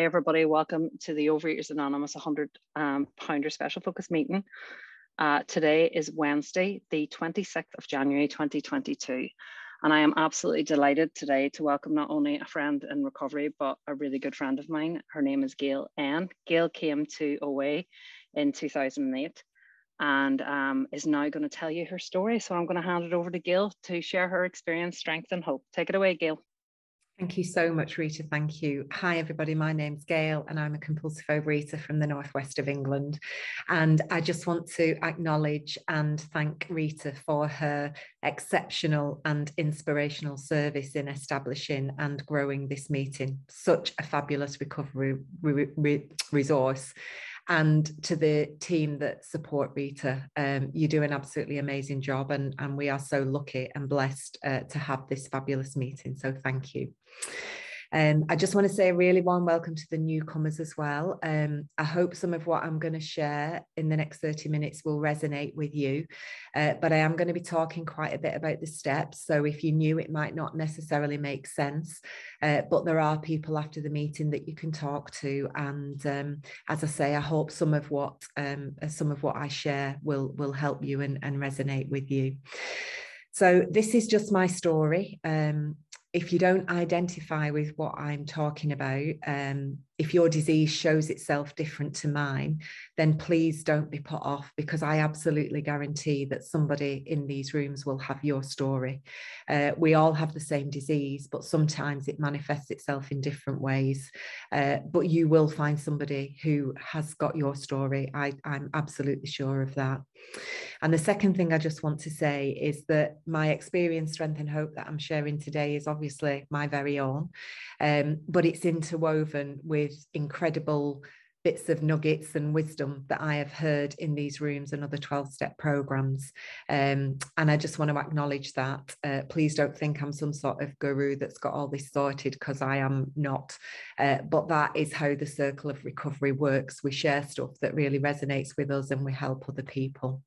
Hi, everybody. Welcome to the Overeaters Anonymous 100 um, Pounder Special Focus Meeting. Uh, today is Wednesday, the 26th of January 2022. And I am absolutely delighted today to welcome not only a friend in recovery, but a really good friend of mine. Her name is Gail N. Gail came to OA in 2008 and um, is now going to tell you her story. So I'm going to hand it over to Gail to share her experience, strength, and hope. Take it away, Gail. Thank you so much, Rita. Thank you. Hi, everybody. My name's Gail, and I'm a compulsive overeater from the northwest of England. And I just want to acknowledge and thank Rita for her exceptional and inspirational service in establishing and growing this meeting. Such a fabulous recovery re- re- resource and to the team that support Rita. Um, you do an absolutely amazing job, and, and we are so lucky and blessed uh, to have this fabulous meeting. So, thank you. Um, I just want to say a really warm welcome to the newcomers as well. Um, I hope some of what I'm going to share in the next 30 minutes will resonate with you, uh, but I am going to be talking quite a bit about the steps. So if you're new, it might not necessarily make sense, uh, but there are people after the meeting that you can talk to. And um, as I say, I hope some of what um, some of what I share will will help you and, and resonate with you. So this is just my story. Um, if you don't identify with what I'm talking about, um, if your disease shows itself different to mine, then please don't be put off because I absolutely guarantee that somebody in these rooms will have your story. Uh, we all have the same disease, but sometimes it manifests itself in different ways. Uh, but you will find somebody who has got your story. I, I'm absolutely sure of that. And the second thing I just want to say is that my experience, strength, and hope that I'm sharing today is obviously my very own, um, but it's interwoven with with incredible bits of nuggets and wisdom that I have heard in these rooms and other 12 step programs. Um, and I just want to acknowledge that. Uh, please don't think I'm some sort of guru that's got all this sorted because I am not. Uh, but that is how the circle of recovery works. We share stuff that really resonates with us and we help other people.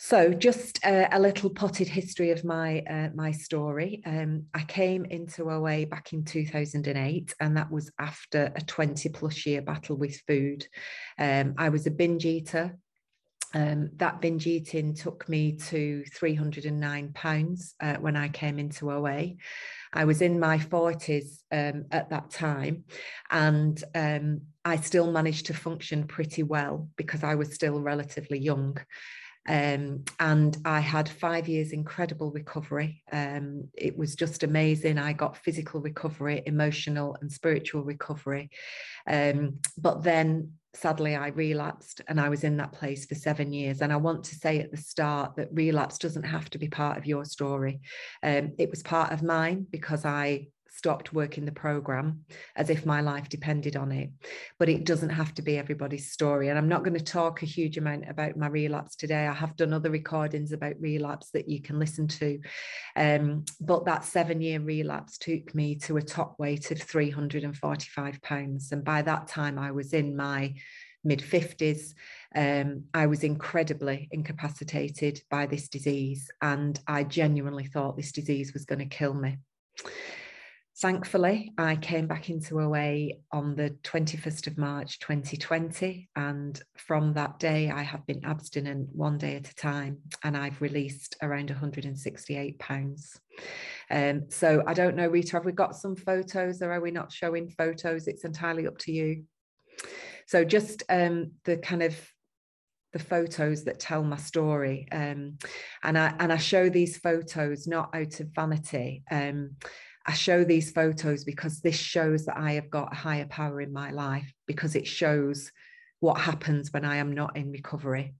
So, just uh, a little potted history of my uh, my story. Um, I came into OA back in 2008, and that was after a 20 plus year battle with food. Um, I was a binge eater. Um, that binge eating took me to 309 pounds uh, when I came into OA. I was in my 40s um, at that time, and um, I still managed to function pretty well because I was still relatively young. Um, and I had five years incredible recovery. Um, it was just amazing. I got physical recovery, emotional and spiritual recovery. Um, but then sadly I relapsed and I was in that place for seven years. And I want to say at the start that relapse doesn't have to be part of your story. Um, it was part of mine because I stopped working the program as if my life depended on it. But it doesn't have to be everybody's story. And I'm not going to talk a huge amount about my relapse today. I have done other recordings about relapse that you can listen to. Um, but that seven year relapse took me to a top weight of 345 pounds. And by that time, I was in my mid 50s. Um, I was incredibly incapacitated by this disease, and I genuinely thought this disease was going to kill me. Thankfully, I came back into OA on the 21st of March 2020. And from that day, I have been abstinent one day at a time and I've released around £168. Um, so I don't know, Rita, have we got some photos or are we not showing photos? It's entirely up to you. So just um, the kind of the photos that tell my story um, and I and I show these photos not out of vanity um, I show these photos because this shows that I have got a higher power in my life because it shows what happens when I am not in recovery.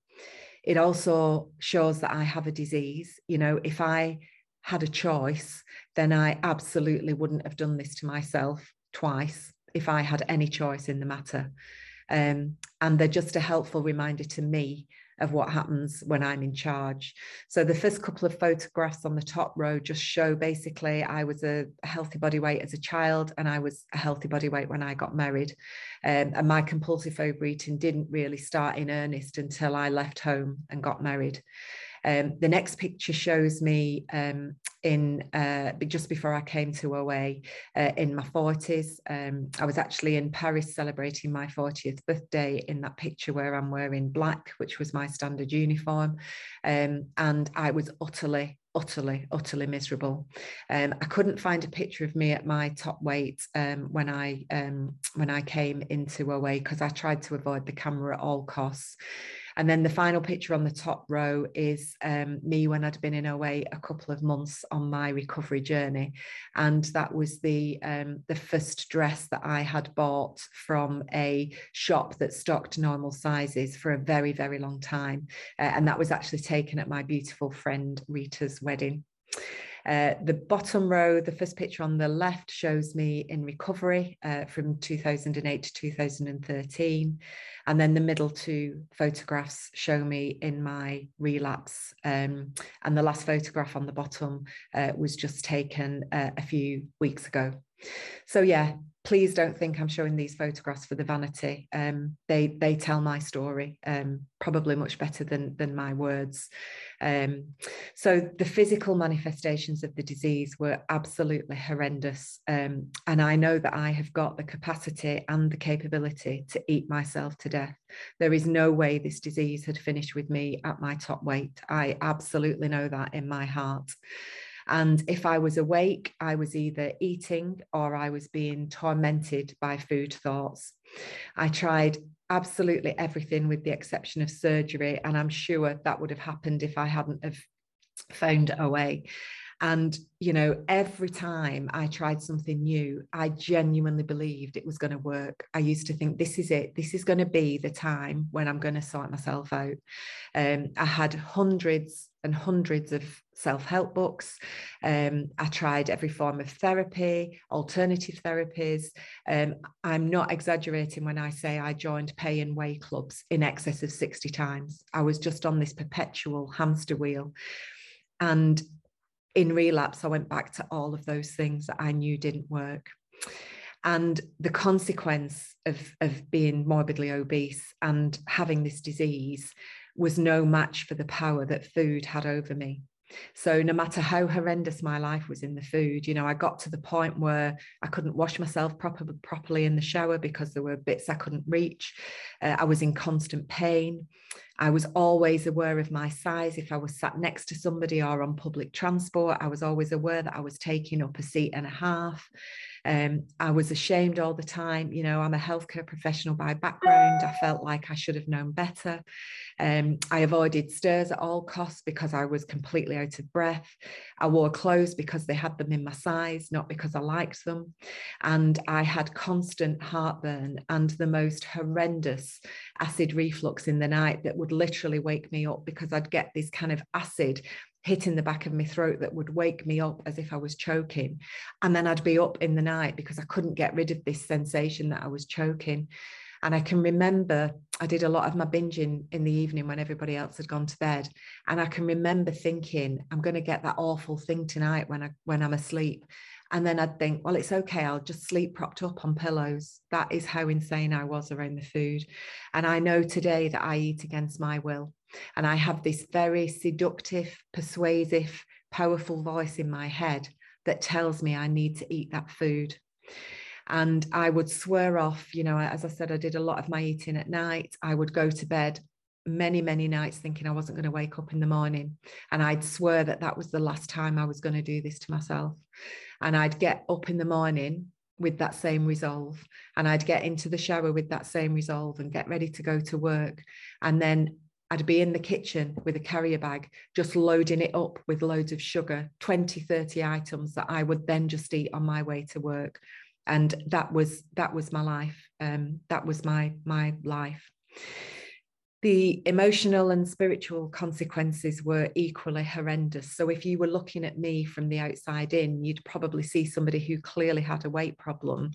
It also shows that I have a disease. You know, if I had a choice, then I absolutely wouldn't have done this to myself twice if I had any choice in the matter. Um, and they're just a helpful reminder to me of what happens when I'm in charge. So the first couple of photographs on the top row just show basically I was a healthy body weight as a child and I was a healthy body weight when I got married. Um, and my compulsive overeating didn't really start in earnest until I left home and got married. Um, the next picture shows me um, in uh, just before I came to OA uh, in my 40s. Um, I was actually in Paris celebrating my 40th birthday in that picture where I'm wearing black, which was my standard uniform. Um, and I was utterly utterly, utterly miserable. Um, I couldn't find a picture of me at my top weight um, when I um, when I came into OA because I tried to avoid the camera at all costs. And then the final picture on the top row is um, me when I'd been in OA a couple of months on my recovery journey. And that was the, um, the first dress that I had bought from a shop that stocked normal sizes for a very, very long time. Uh, and that was actually taken at my beautiful friend Rita's wedding. Uh, the bottom row, the first picture on the left shows me in recovery uh, from 2008 to 2013. And then the middle two photographs show me in my relapse. Um, and the last photograph on the bottom uh, was just taken uh, a few weeks ago. So yeah, please don't think I'm showing these photographs for the vanity. Um, they they tell my story um, probably much better than than my words. Um, so the physical manifestations of the disease were absolutely horrendous, um, and I know that I have got the capacity and the capability to eat myself to death. There is no way this disease had finished with me at my top weight. I absolutely know that in my heart. And if I was awake, I was either eating or I was being tormented by food thoughts. I tried absolutely everything with the exception of surgery. And I'm sure that would have happened if I hadn't have found OA. And, you know, every time I tried something new, I genuinely believed it was going to work. I used to think, this is it. This is going to be the time when I'm going to sort myself out. Um, I had hundreds and hundreds of self help books. Um, I tried every form of therapy, alternative therapies. Um, I'm not exaggerating when I say I joined pay and weigh clubs in excess of 60 times. I was just on this perpetual hamster wheel. And in relapse, I went back to all of those things that I knew didn't work. And the consequence of, of being morbidly obese and having this disease was no match for the power that food had over me. So no matter how horrendous my life was in the food, you know, I got to the point where I couldn't wash myself proper, properly in the shower because there were bits I couldn't reach. Uh, I was in constant pain. I was always aware of my size. If I was sat next to somebody or on public transport, I was always aware that I was taking up a seat and a half. Um, I was ashamed all the time. You know, I'm a healthcare professional by background. I felt like I should have known better. Um, I avoided stairs at all costs because I was completely out of breath. I wore clothes because they had them in my size, not because I liked them. And I had constant heartburn and the most horrendous acid reflux in the night that would literally wake me up because I'd get this kind of acid hitting the back of my throat that would wake me up as if I was choking. And then I'd be up in the night because I couldn't get rid of this sensation that I was choking. And I can remember I did a lot of my binging in the evening when everybody else had gone to bed. And I can remember thinking, I'm going to get that awful thing tonight when I when I'm asleep. And then I'd think, well, it's okay. I'll just sleep propped up on pillows. That is how insane I was around the food. And I know today that I eat against my will. And I have this very seductive, persuasive, powerful voice in my head that tells me I need to eat that food. And I would swear off, you know, as I said, I did a lot of my eating at night. I would go to bed many, many nights thinking I wasn't going to wake up in the morning. And I'd swear that that was the last time I was going to do this to myself. And I'd get up in the morning with that same resolve. And I'd get into the shower with that same resolve and get ready to go to work. And then I'd be in the kitchen with a carrier bag, just loading it up with loads of sugar, 20, 30 items that I would then just eat on my way to work and that was that was my life um, that was my my life the emotional and spiritual consequences were equally horrendous. So, if you were looking at me from the outside in, you'd probably see somebody who clearly had a weight problem,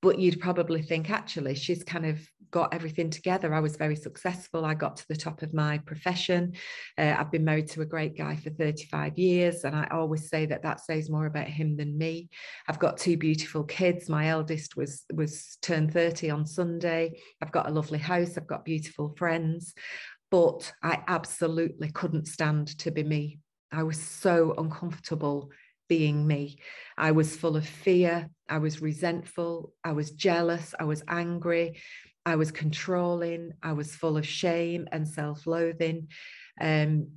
but you'd probably think, actually, she's kind of got everything together. I was very successful. I got to the top of my profession. Uh, I've been married to a great guy for 35 years, and I always say that that says more about him than me. I've got two beautiful kids. My eldest was was turned 30 on Sunday. I've got a lovely house. I've got beautiful friends. But I absolutely couldn't stand to be me. I was so uncomfortable being me. I was full of fear. I was resentful. I was jealous. I was angry. I was controlling. I was full of shame and self loathing. Um,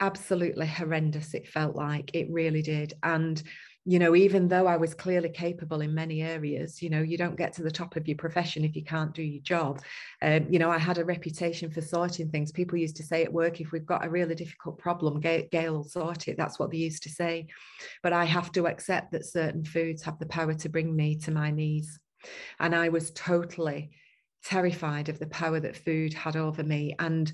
absolutely horrendous, it felt like. It really did. And you know, even though I was clearly capable in many areas, you know, you don't get to the top of your profession if you can't do your job. Um, you know, I had a reputation for sorting things. People used to say at work, if we've got a really difficult problem, Gail will sort it. That's what they used to say. But I have to accept that certain foods have the power to bring me to my knees. And I was totally terrified of the power that food had over me. And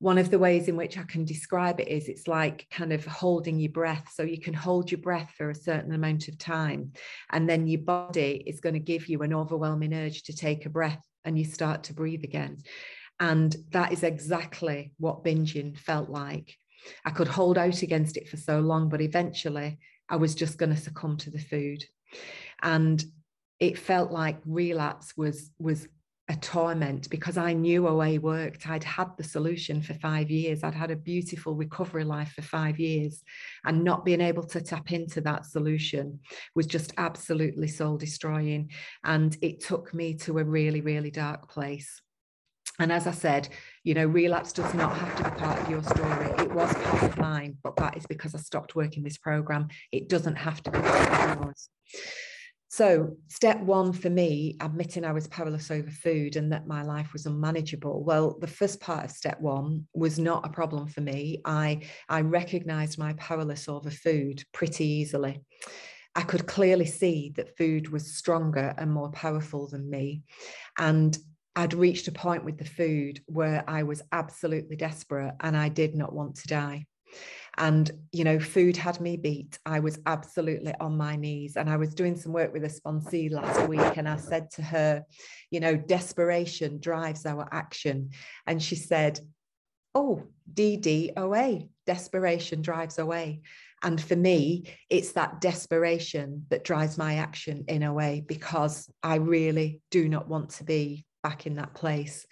one of the ways in which I can describe it is it's like kind of holding your breath. So you can hold your breath for a certain amount of time, and then your body is going to give you an overwhelming urge to take a breath and you start to breathe again. And that is exactly what binging felt like. I could hold out against it for so long, but eventually I was just going to succumb to the food. And it felt like relapse was was a torment because I knew OA worked. I'd had the solution for five years. I'd had a beautiful recovery life for five years. And not being able to tap into that solution was just absolutely soul destroying. And it took me to a really, really dark place. And as I said, you know, relapse does not have to be part of your story. It was part of mine, but that is because I stopped working this program. It doesn't have to be part of yours. So, step one for me, admitting I was powerless over food and that my life was unmanageable. Well, the first part of step one was not a problem for me. I, I recognized my powerless over food pretty easily. I could clearly see that food was stronger and more powerful than me. And I'd reached a point with the food where I was absolutely desperate and I did not want to die. And, you know, food had me beat. I was absolutely on my knees. And I was doing some work with a sponsee last week. And I said to her, you know, desperation drives our action. And she said, oh, DDOA, desperation drives away. And for me, it's that desperation that drives my action in a way because I really do not want to be back in that place.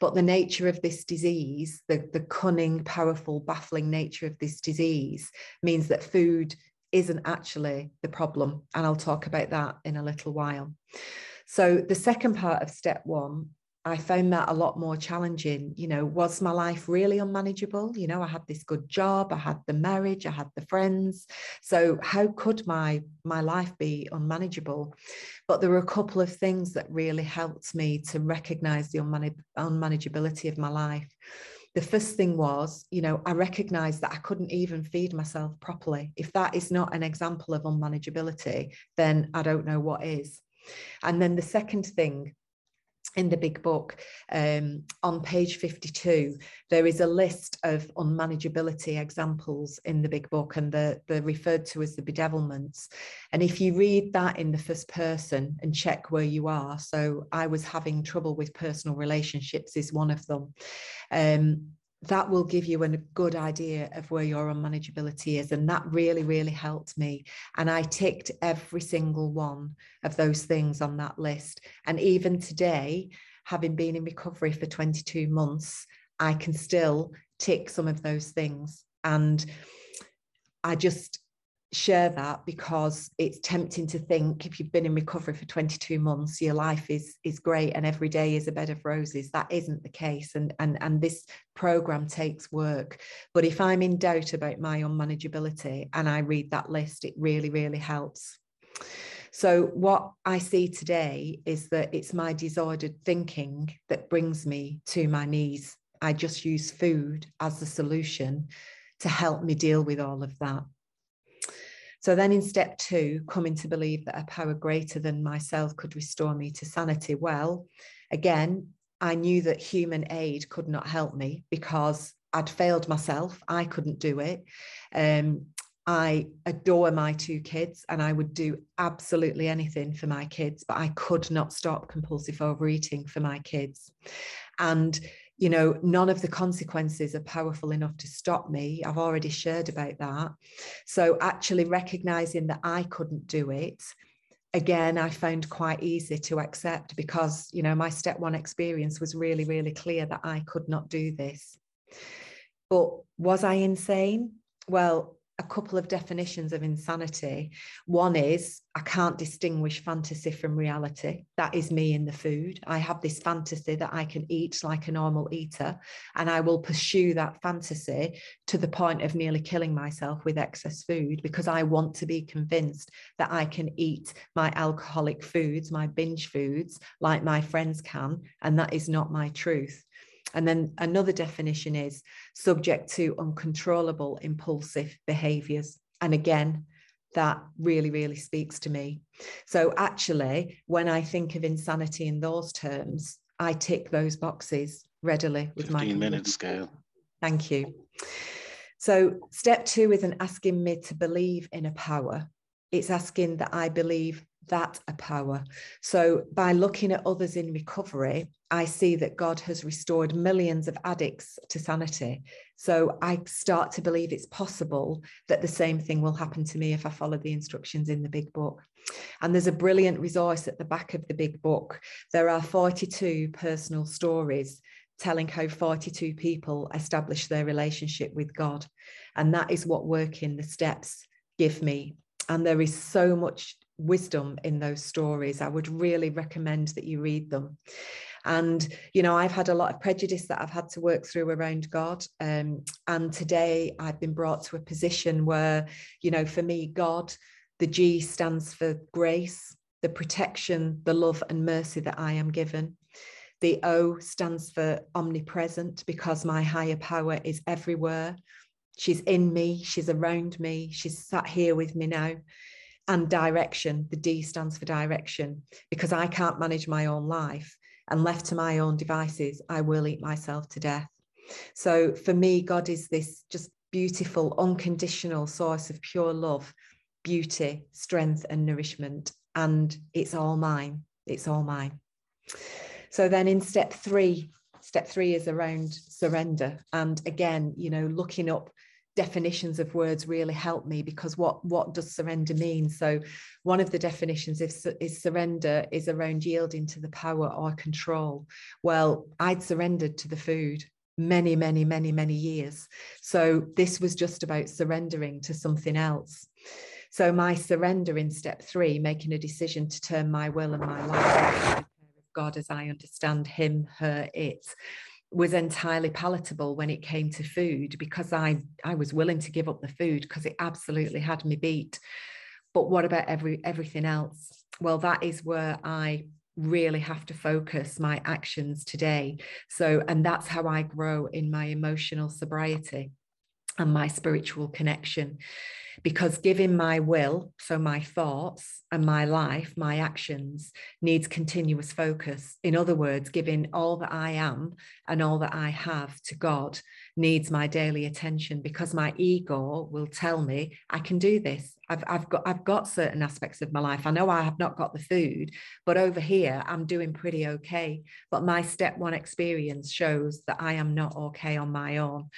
But the nature of this disease, the, the cunning, powerful, baffling nature of this disease, means that food isn't actually the problem. And I'll talk about that in a little while. So, the second part of step one I found that a lot more challenging. You know, was my life really unmanageable? You know, I had this good job, I had the marriage, I had the friends. So how could my my life be unmanageable? But there were a couple of things that really helped me to recognize the unmanage- unmanageability of my life. The first thing was, you know, I recognized that I couldn't even feed myself properly. If that is not an example of unmanageability, then I don't know what is. And then the second thing in the big book um, on page 52 there is a list of unmanageability examples in the big book and they're, referred to as the bedevilments. And if you read that in the first person and check where you are so i was having trouble with personal relationships is one of them. Um, that will give you a good idea of where your unmanageability is. And that really, really helped me. And I ticked every single one of those things on that list. And even today, having been in recovery for 22 months, I can still tick some of those things. And I just share that because it's tempting to think if you've been in recovery for 22 months your life is is great and every day is a bed of roses. That isn't the case and and and this program takes work. But if i'm in doubt about my unmanageability and i read that list it really really helps. So what i see today is that it's my disordered thinking that brings me to my knees. I just use food as the solution to help me deal with all of that so then in step two, coming to believe that a power greater than myself could restore me to sanity. Well, again, I knew that human aid could not help me because I'd failed myself. I couldn't do it. Um, I adore my two kids and I would do absolutely anything for my kids, but I could not stop compulsive overeating for my kids. And you know, none of the consequences are powerful enough to stop me. I've already shared about that. So, actually recognizing that I couldn't do it, again I found quite easy to accept because you know my step one experience was really really clear that I could not do this. But was I insane? Well, a couple of definitions of insanity. One is I can't distinguish fantasy from reality. That is me in the food. I have this fantasy that I can eat like a normal eater, and I will pursue that fantasy to the point of nearly killing myself with excess food because I want to be convinced that I can eat my alcoholic foods, my binge foods, like my friends can. And that is not my truth. And then another definition is subject to uncontrollable impulsive behaviors. And again, that really, really speaks to me. So, actually, when I think of insanity in those terms, I tick those boxes readily with 15 my minutes scale. Thank you. So, step two isn't asking me to believe in a power, it's asking that I believe that a power. So, by looking at others in recovery, I see that God has restored millions of addicts to sanity. So, I start to believe it's possible that the same thing will happen to me if I follow the instructions in the big book. And there's a brilliant resource at the back of the big book. There are 42 personal stories telling how 42 people establish their relationship with God. And that is what working the steps give me. And there is so much wisdom in those stories. I would really recommend that you read them. And, you know, I've had a lot of prejudice that I've had to work through around God. Um, and today I've been brought to a position where, you know, for me, God, the G stands for grace, the protection, the love and mercy that I am given. The O stands for omnipresent because my higher power is everywhere. She's in me, she's around me, she's sat here with me now and direction. The D stands for direction because I can't manage my own life. And left to my own devices, I will eat myself to death. So for me, God is this just beautiful, unconditional source of pure love, beauty, strength, and nourishment. And it's all mine. It's all mine. So then in step three, step three is around surrender. And again, you know, looking up definitions of words really help me because what what does surrender mean? So one of the definitions is, is surrender is around yielding to the power or control. Well i'd surrendered to the food many many many many years. So this was just about surrendering to something else. So my surrender in step 3 making a decision to turn my will and my life to God as I understand him, her, it, was entirely palatable when it came to food because I I was willing to give up the food because it absolutely had me beat. But what about every everything else? Well, that is where I really have to focus my actions today. So, and that's how I grow in my emotional sobriety and my spiritual connection because giving my will, so my thoughts and my life, my actions, needs continuous focus. In other words, giving all that I am and all that I have to God needs my daily attention because my ego will tell me I can do this. I've, I've got I've got certain aspects of my life. I know I have not got the food, but over here I'm doing pretty okay. But my step one experience shows that I am not okay on my own.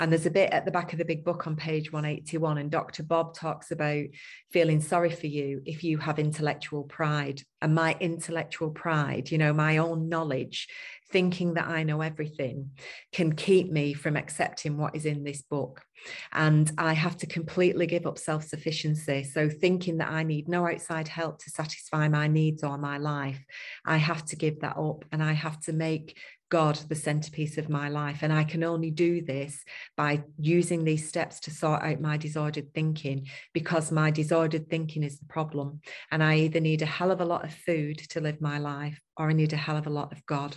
And there's a bit at the back of the big book on page 181, and Dr. Bob talks about feeling sorry for you if you have intellectual pride. And my intellectual pride, you know, my own knowledge, thinking that I know everything, can keep me from accepting what is in this book. And I have to completely give up self sufficiency. So, thinking that I need no outside help to satisfy my needs or my life, I have to give that up and I have to make God the centerpiece of my life. And I can only do this by using these steps to sort out my disordered thinking because my disordered thinking is the problem. And I either need a hell of a lot of food to live my life or I need a hell of a lot of God.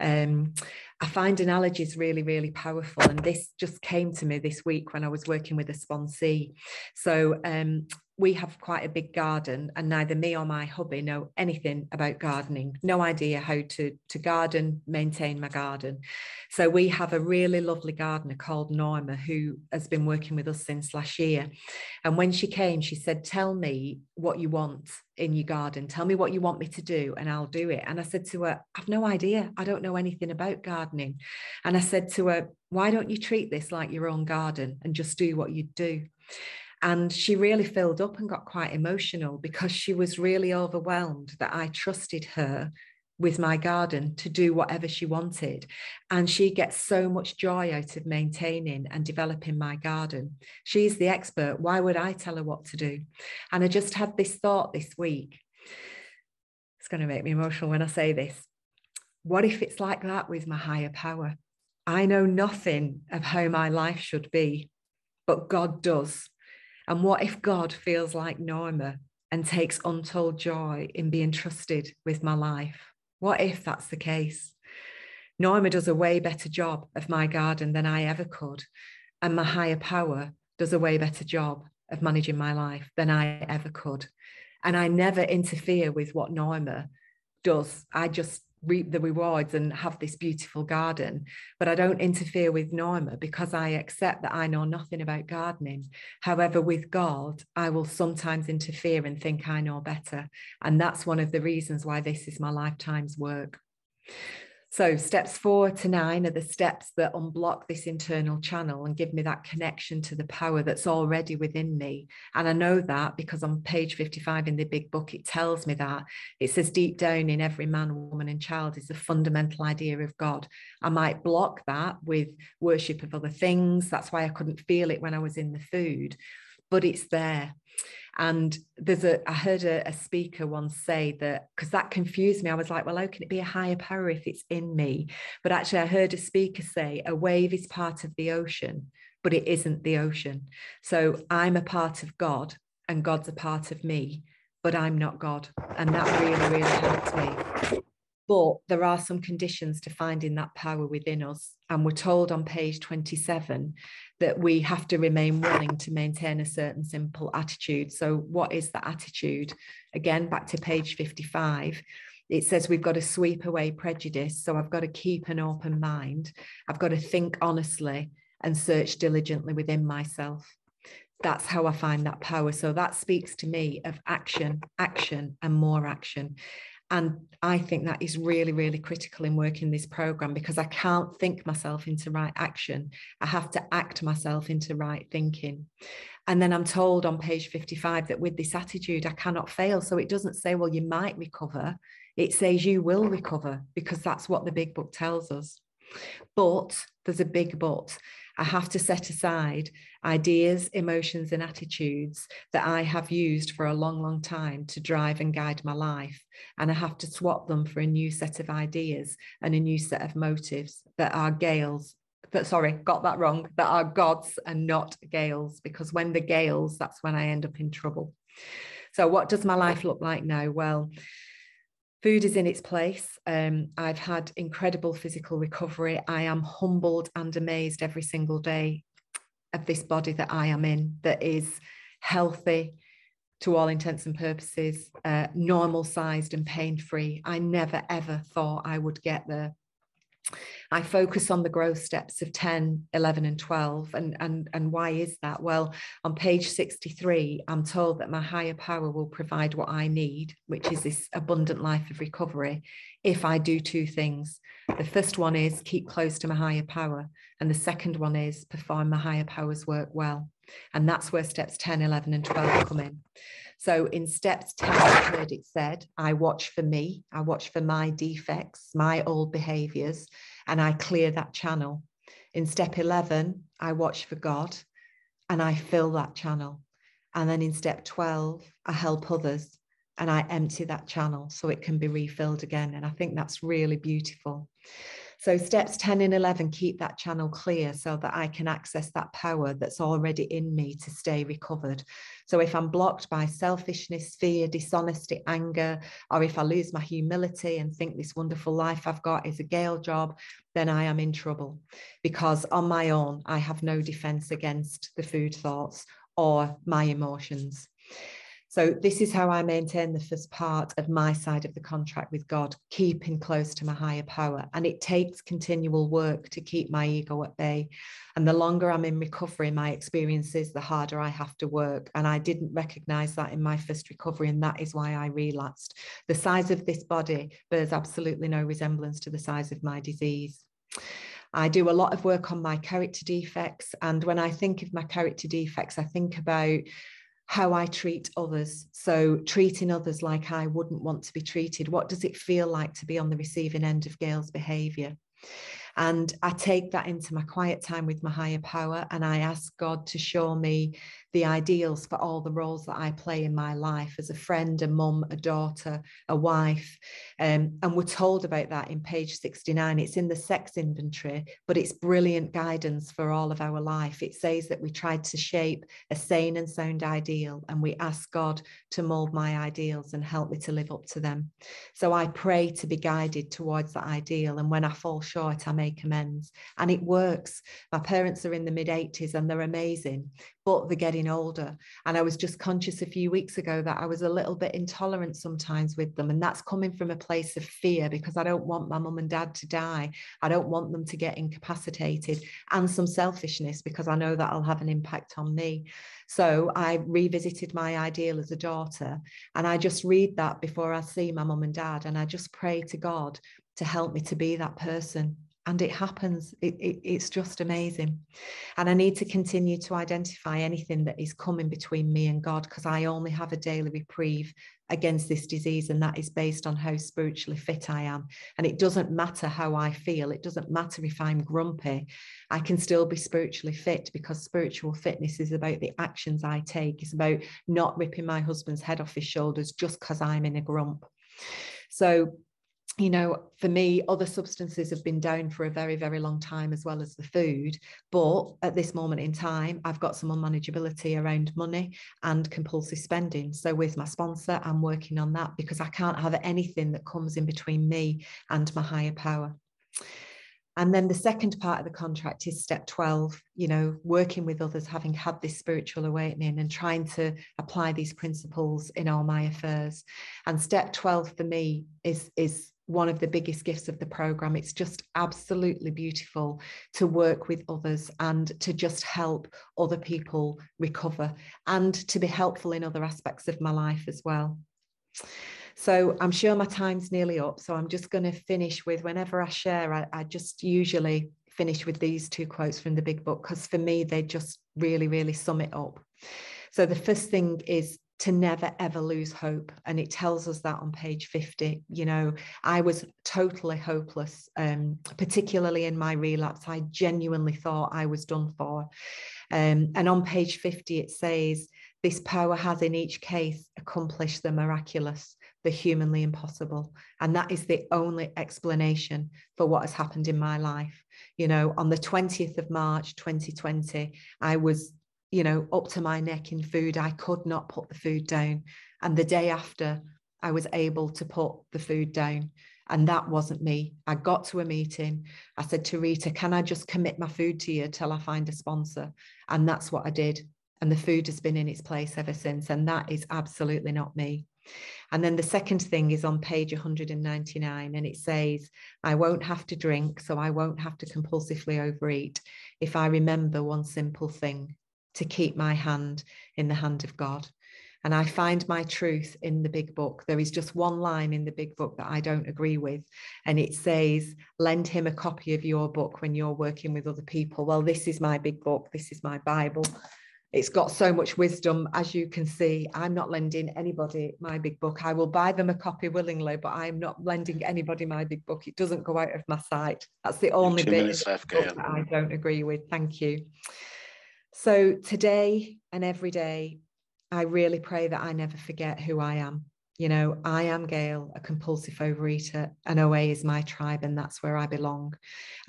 Um, I find analogies really, really powerful. And this just came to me this week when I was working with a sponsee. So um, we have quite a big garden and neither me or my hubby know anything about gardening no idea how to to garden maintain my garden so we have a really lovely gardener called norma who has been working with us since last year and when she came she said tell me what you want in your garden tell me what you want me to do and i'll do it and i said to her i've no idea i don't know anything about gardening and i said to her why don't you treat this like your own garden and just do what you do And she really filled up and got quite emotional because she was really overwhelmed that I trusted her with my garden to do whatever she wanted. And she gets so much joy out of maintaining and developing my garden. She's the expert. Why would I tell her what to do? And I just had this thought this week. It's going to make me emotional when I say this. What if it's like that with my higher power? I know nothing of how my life should be, but God does. And what if God feels like Norma and takes untold joy in being trusted with my life? What if that's the case? Norma does a way better job of my garden than I ever could. And my higher power does a way better job of managing my life than I ever could. And I never interfere with what Norma does. I just reap the rewards and have this beautiful garden. But I don't interfere with Norma because I accept that I know nothing about gardening. However, with God, I will sometimes interfere and think I know better. And that's one of the reasons why this is my lifetime's work. So, steps four to nine are the steps that unblock this internal channel and give me that connection to the power that's already within me. And I know that because on page 55 in the big book, it tells me that it says deep down in every man, woman, and child is the fundamental idea of God. I might block that with worship of other things. That's why I couldn't feel it when I was in the food, but it's there. And there's a, I heard a, a speaker once say that because that confused me. I was like, well, how can it be a higher power if it's in me? But actually, I heard a speaker say a wave is part of the ocean, but it isn't the ocean. So I'm a part of God and God's a part of me, but I'm not God. And that really, really helped me. But there are some conditions to finding that power within us. And we're told on page 27 that we have to remain willing to maintain a certain simple attitude. So, what is that attitude? Again, back to page 55. It says we've got to sweep away prejudice. So, I've got to keep an open mind. I've got to think honestly and search diligently within myself. That's how I find that power. So, that speaks to me of action, action, and more action. And I think that is really, really critical in working this program because I can't think myself into right action. I have to act myself into right thinking. And then I'm told on page 55 that with this attitude, I cannot fail. So it doesn't say, well, you might recover. It says you will recover because that's what the big book tells us. But there's a big but. I have to set aside ideas, emotions, and attitudes that I have used for a long, long time to drive and guide my life. And I have to swap them for a new set of ideas and a new set of motives that are Gail's That, sorry, got that wrong, that are God's and not Gail's, because when the Gail's, that's when I end up in trouble. So, what does my life look like now? Well, food is in its place. Um, I've had incredible physical recovery. I am humbled and amazed every single day of this body that I am in that is healthy to all intents and purposes, uh, normal sized and pain free. I never ever thought I would get there. I focus on the growth steps of 10, 11, and 12. And, and, and why is that? Well, on page 63, I'm told that my higher power will provide what I need, which is this abundant life of recovery, if I do two things. The first one is keep close to my higher power. And the second one is perform my higher powers work well. And that's where steps 10, 11, and 12 come in. So in steps 10, I heard it said, I watch for me, I watch for my defects, my old behaviors, and I clear that channel. In step 11, I watch for God and I fill that channel. And then in step 12, I help others and I empty that channel so it can be refilled again. And I think that's really beautiful. So, steps 10 and 11 keep that channel clear so that I can access that power that's already in me to stay recovered. So, if I'm blocked by selfishness, fear, dishonesty, anger, or if I lose my humility and think this wonderful life I've got is a Gail job, then I am in trouble because on my own, I have no defense against the food thoughts or my emotions. So, this is how I maintain the first part of my side of the contract with God, keeping close to my higher power. And it takes continual work to keep my ego at bay. And the longer I'm in recovery, my experiences, the harder I have to work. And I didn't recognize that in my first recovery. And that is why I relapsed. The size of this body bears absolutely no resemblance to the size of my disease. I do a lot of work on my character defects. And when I think of my character defects, I think about how I treat others. So, treating others like I wouldn't want to be treated. What does it feel like to be on the receiving end of Gail's behaviour? And I take that into my quiet time with my higher power and I ask God to show me the ideals for all the roles that I play in my life as a friend, a mum, a daughter, a wife. Um, and we're told about that in page 69. It's in the sex inventory, but it's brilliant guidance for all of our life. It says that we tried to shape a sane and sound ideal, and we ask God to mold my ideals and help me to live up to them. So I pray to be guided towards that ideal. And when I fall short, I make amends. And it works. My parents are in the mid 80s and they're amazing but they're getting older. And I was just conscious a few weeks ago that I was a little bit intolerant sometimes with them. And that's coming from a place of fear because I don't want my mum and dad to die. I don't want them to get incapacitated and some selfishness because I know that I'll have an impact on me. So I revisited my ideal as a daughter and I just read that before I see my mum and dad. And I just pray to God to help me to be that person and it happens. It, it, it's just amazing. And i need to continue to identify anything that is coming between me and god because i only have a daily reprieve against this disease and that is based on how spiritually fit i am. And it doesn't matter how i feel. It doesn't matter if i'm grumpy. I can still be spiritually fit because spiritual fitness is about the actions i take. It's about not ripping my husband's head off his shoulders just because i'm in a grump. So you know, for me, other substances have been down for a very, very long time, as well as the food. But at this moment in time, I've got some unmanageability around money and compulsive spending. So, with my sponsor, I'm working on that because I can't have anything that comes in between me and my higher power. And then the second part of the contract is step 12, you know, working with others, having had this spiritual awakening and trying to apply these principles in all my affairs. And step 12 for me is, is one of the biggest gifts of the program. It's just absolutely beautiful to work with others and to just help other people recover and to be helpful in other aspects of my life as well. So I'm sure my time's nearly up. So I'm just going to finish with whenever I share, I, I just usually finish with these two quotes from the big book because for me, they just really, really sum it up. So the first thing is to never ever lose hope and it tells us that on page 50 you know i was totally hopeless um, particularly in my relapse. I genuinely thought i was done for. Um, and on page 50 it says this power has in each case accomplished the miraculous the humanly impossible. And that is the only explanation for what has happened in my life. You know on the 20th of march 2020 i was you know, up to my neck in food. I could not put the food down. And the day after, I was able to put the food down. And that wasn't me. I got to a meeting. I said to Rita, Can I just commit my food to you till I find a sponsor? And that's what I did. And the food has been in its place ever since. And that is absolutely not me. And then the second thing is on page 199, and it says, I won't have to drink, so I won't have to compulsively overeat if I remember one simple thing to keep my hand in the hand of God. And I find my truth in the big book. There is just one line in the big book that I don't agree with. And it says, lend him a copy of your book when you're working with other people. Well, this is my big book. This is my Bible. It's got so much wisdom, as you can see. I'm not lending anybody my big book. I will buy them a copy willingly, but I'm not lending anybody my big book. It doesn't go out of my sight. That's the only bit left, that I don't agree with. Thank you. So today and every day, I really pray that I never forget who I am. You know, I am Gail, a compulsive overeater, and OA is my tribe, and that's where I belong.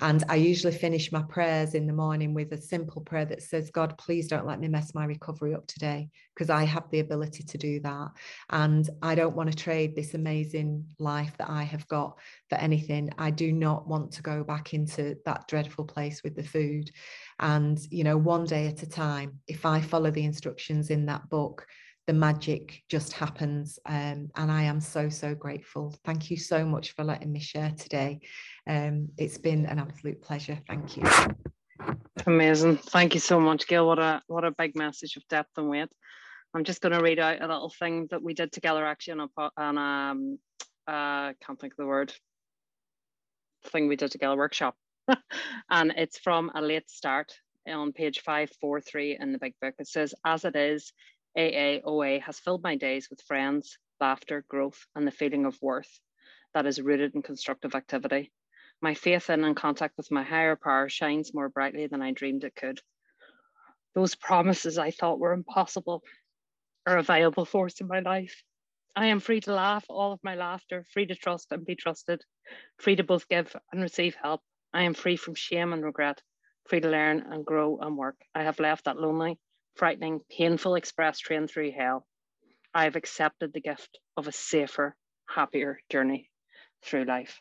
And I usually finish my prayers in the morning with a simple prayer that says, God, please don't let me mess my recovery up today, because I have the ability to do that. And I don't want to trade this amazing life that I have got for anything. I do not want to go back into that dreadful place with the food. And, you know, one day at a time, if I follow the instructions in that book, the magic just happens. Um, and I am so, so grateful. Thank you so much for letting me share today. Um, it's been an absolute pleasure. Thank you. Amazing. Thank you so much, Gail. What a what a big message of depth and weight. I'm just going to read out a little thing that we did together actually on a on um uh can't think of the word thing we did together workshop and it's from a late start on page 543 in the big book. It says, As it is, AAOA has filled my days with friends, laughter, growth, and the feeling of worth that is rooted in constructive activity. My faith in and contact with my higher power shines more brightly than I dreamed it could. Those promises I thought were impossible are a viable force in my life. I am free to laugh all of my laughter, free to trust and be trusted, free to both give and receive help. I am free from shame and regret, free to learn and grow and work. I have left that lonely, frightening, painful express train through hell. I have accepted the gift of a safer, happier journey through life.